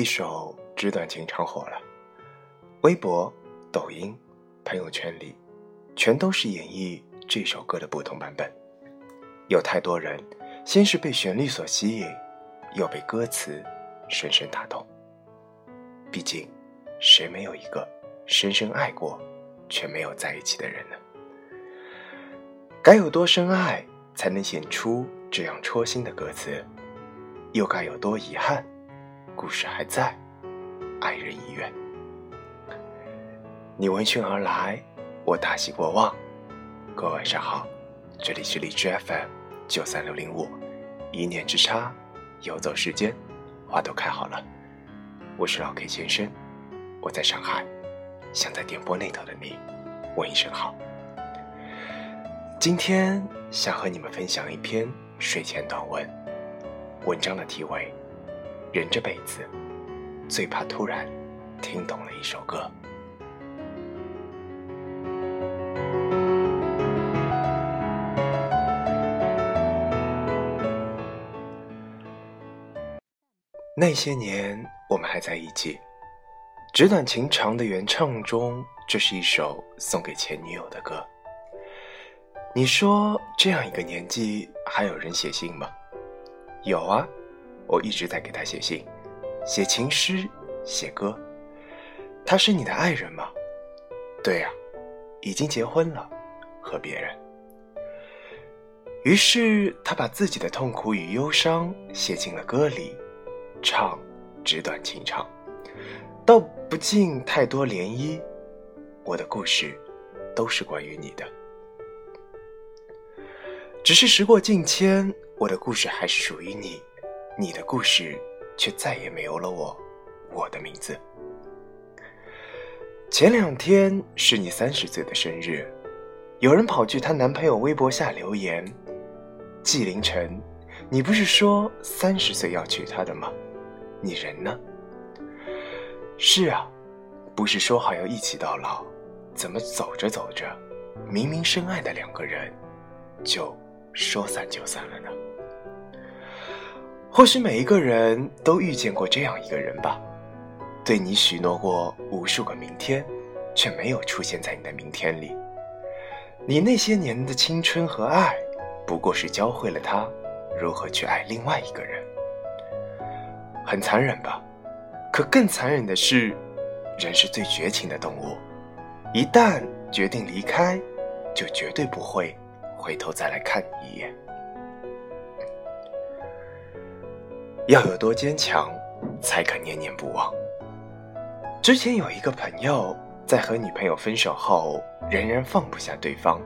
一首《纸短情长》火了，微博、抖音、朋友圈里，全都是演绎这首歌的不同版本。有太多人，先是被旋律所吸引，又被歌词深深打动。毕竟，谁没有一个深深爱过，却没有在一起的人呢？该有多深爱，才能写出这样戳心的歌词？又该有多遗憾？故事还在，爱人已远。你闻讯而来，我大喜过望。各位晚上好，这里是荔枝 FM 九三六零五，一念之差，游走时间，花都开好了。我是老 K 先生，我在上海，想在电波那头的你问一声好。今天想和你们分享一篇睡前短文，文章的题为。人这辈子，最怕突然听懂了一首歌。那些年，我们还在一起。纸短情长的原唱中，这是一首送给前女友的歌。你说，这样一个年纪，还有人写信吗？有啊。我一直在给他写信，写情诗，写歌。他是你的爱人吗？对呀，已经结婚了，和别人。于是他把自己的痛苦与忧伤写进了歌里，唱纸短情长，道不尽太多涟漪。我的故事都是关于你的，只是时过境迁，我的故事还是属于你。你的故事，却再也没有了我，我的名字。前两天是你三十岁的生日，有人跑去她男朋友微博下留言：“纪凌尘，你不是说三十岁要娶她的吗？你人呢？”是啊，不是说好要一起到老，怎么走着走着，明明深爱的两个人，就说散就散了呢？或许每一个人都遇见过这样一个人吧，对你许诺过无数个明天，却没有出现在你的明天里。你那些年的青春和爱，不过是教会了他如何去爱另外一个人。很残忍吧？可更残忍的是，人是最绝情的动物，一旦决定离开，就绝对不会回头再来看你一眼。要有多坚强，才肯念念不忘？之前有一个朋友，在和女朋友分手后，仍然放不下对方，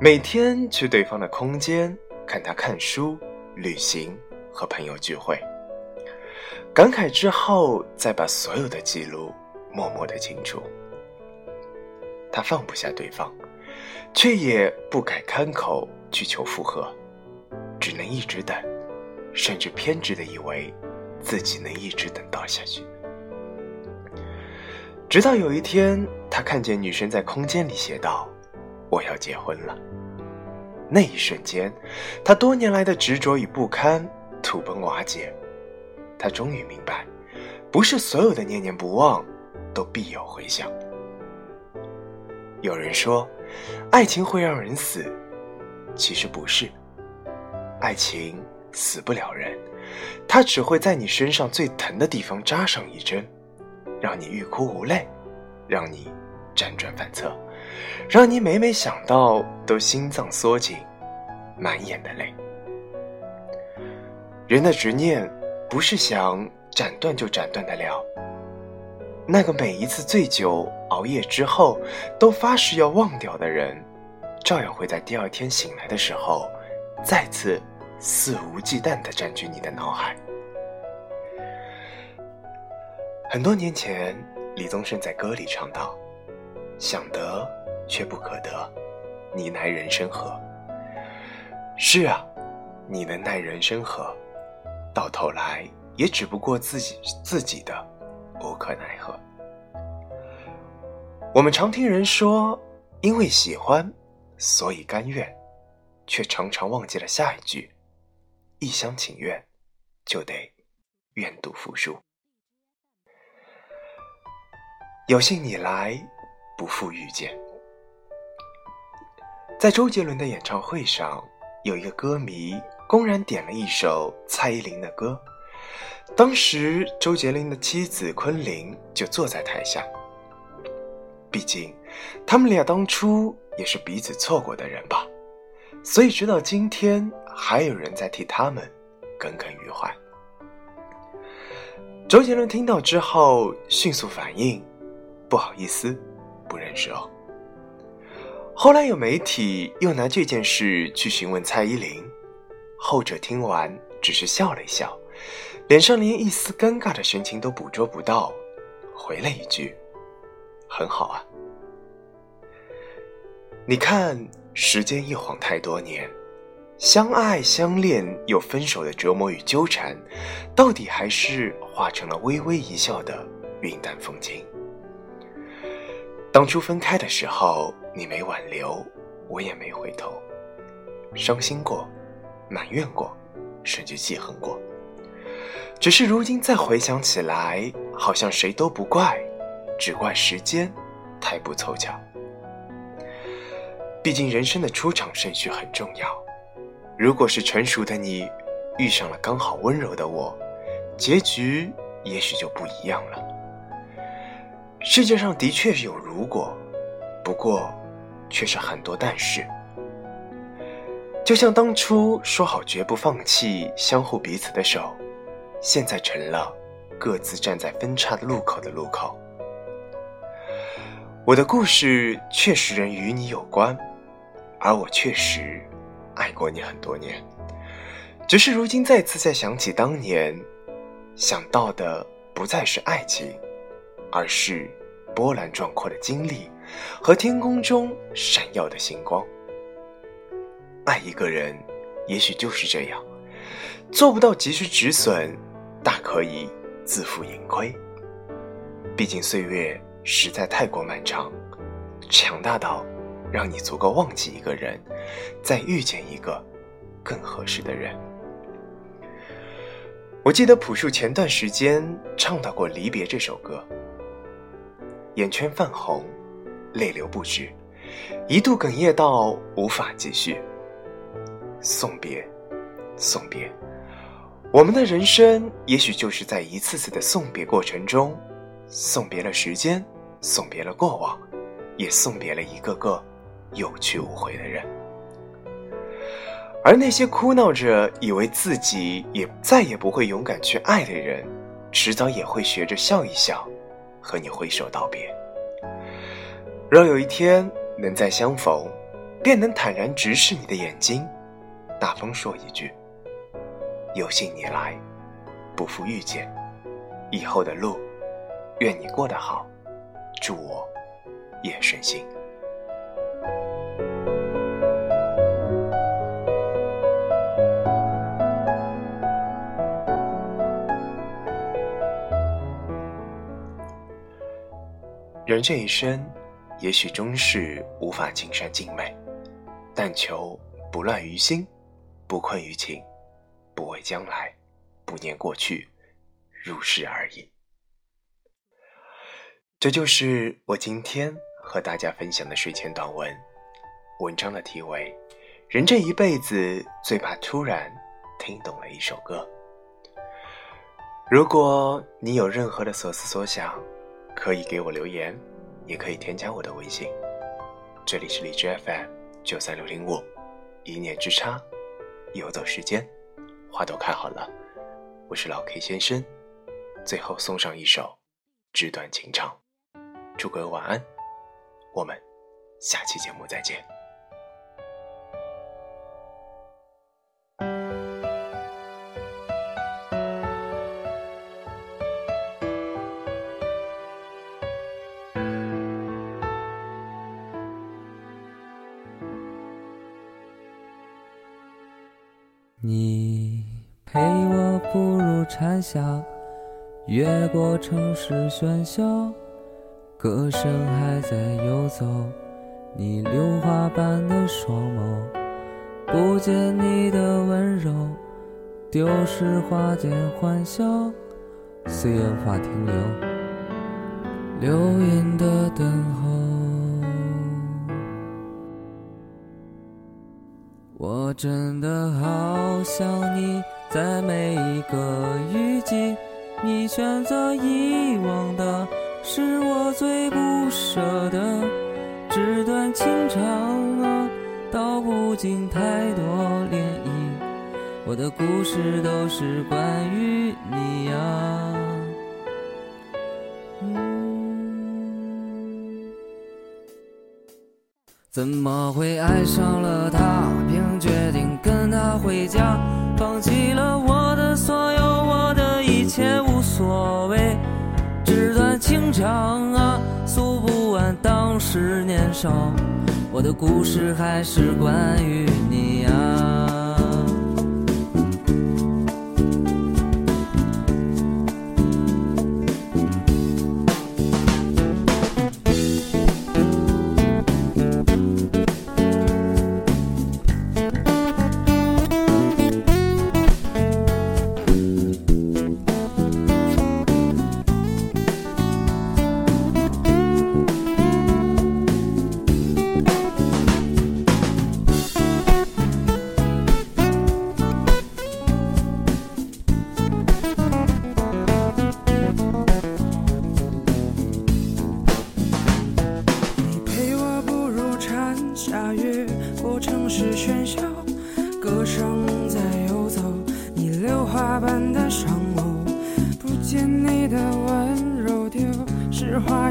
每天去对方的空间看他看书、旅行和朋友聚会，感慨之后，再把所有的记录默默的清除。他放不下对方，却也不敢开口去求复合，只能一直等。甚至偏执的以为，自己能一直等到下去。直到有一天，他看见女生在空间里写道：“我要结婚了。”那一瞬间，他多年来的执着与不堪土崩瓦解。他终于明白，不是所有的念念不忘，都必有回响。有人说，爱情会让人死，其实不是，爱情。死不了人，他只会在你身上最疼的地方扎上一针，让你欲哭无泪，让你辗转反侧，让你每每想到都心脏缩紧，满眼的泪。人的执念不是想斩断就斩断得了。那个每一次醉酒熬夜之后都发誓要忘掉的人，照样会在第二天醒来的时候，再次。肆无忌惮地占据你的脑海。很多年前，李宗盛在歌里唱道：“想得却不可得，你奈人生何？”是啊，你能奈人生何？到头来也只不过自己自己的无可奈何。我们常听人说，因为喜欢，所以甘愿，却常常忘记了下一句。一厢情愿，就得愿赌服输。有幸你来，不负遇见。在周杰伦的演唱会上，有一个歌迷公然点了一首蔡依林的歌。当时，周杰伦的妻子昆凌就坐在台下。毕竟，他们俩当初也是彼此错过的人吧，所以直到今天，还有人在替他们耿耿于怀。周杰伦听到之后，迅速反应：“不好意思，不认识哦。”后来有媒体又拿这件事去询问蔡依林，后者听完只是笑了一笑，脸上连一丝尴尬的神情都捕捉不到，回了一句：“很好啊。”你看，时间一晃太多年，相爱相恋又分手的折磨与纠缠，到底还是化成了微微一笑的云淡风轻。当初分开的时候。你没挽留，我也没回头，伤心过，埋怨过，甚至记恨过。只是如今再回想起来，好像谁都不怪，只怪时间太不凑巧。毕竟人生的出场顺序很重要。如果是成熟的你遇上了刚好温柔的我，结局也许就不一样了。世界上的确有如果，不过。却是很多但是，就像当初说好绝不放弃相互彼此的手，现在成了各自站在分叉的路口的路口。我的故事确实仍与你有关，而我确实爱过你很多年，只是如今再次再想起当年，想到的不再是爱情，而是波澜壮阔的经历。和天空中闪耀的星光。爱一个人，也许就是这样，做不到及时止损，大可以自负盈亏。毕竟岁月实在太过漫长，强大到让你足够忘记一个人，再遇见一个更合适的人。我记得朴树前段时间唱到过《离别》这首歌，眼圈泛红。泪流不止，一度哽咽到无法继续。送别，送别，我们的人生也许就是在一次次的送别过程中，送别了时间，送别了过往，也送别了一个个有去无回的人。而那些哭闹着以为自己也再也不会勇敢去爱的人，迟早也会学着笑一笑，和你挥手道别。若有一天能再相逢，便能坦然直视你的眼睛，大方说一句：“有幸你来，不负遇见。以后的路，愿你过得好，祝我也顺心。”人这一生。也许终是无法尽善尽美，但求不乱于心，不困于情，不畏将来，不念过去，如是而已。这就是我今天和大家分享的睡前短文。文章的题为《人这一辈子最怕突然听懂了一首歌》。如果你有任何的所思所想，可以给我留言。也可以添加我的微信，这里是荔枝 FM 九三六零五，一念之差，游走时间，花都开好了，我是老 K 先生，最后送上一首纸短情长，祝各位晚安，我们下期节目再见。蝉下，越过城市喧嚣，歌声还在游走。你榴花般的双眸，不见你的温柔，丢失花间欢笑，岁月法停留，流云的等候。我真的好想你在每一个雨季你选择遗忘的是我最不舍的纸短情长啊道不尽太多涟漪我的故事都是关于你呀。怎么会爱上了我的故事还是关于你。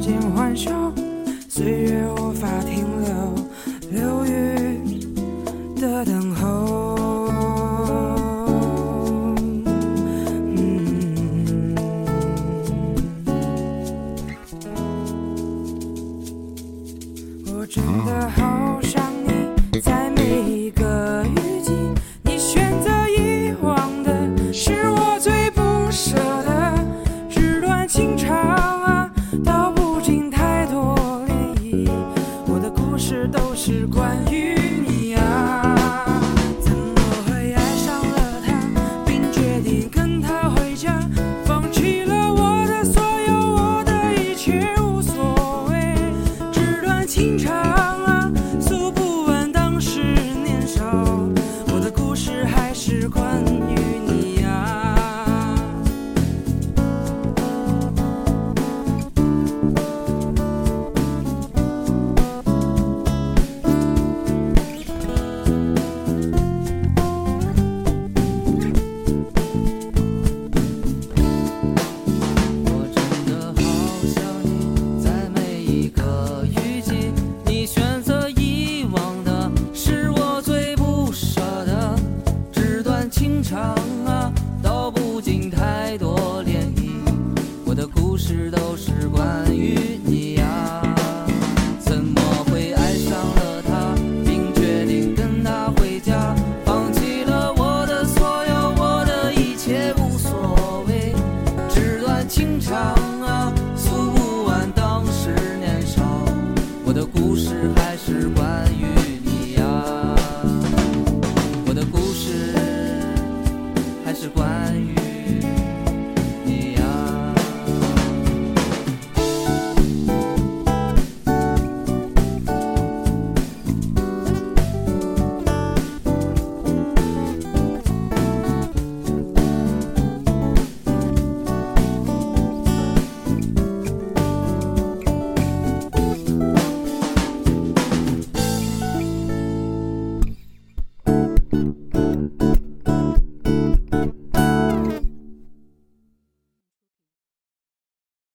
尽欢笑。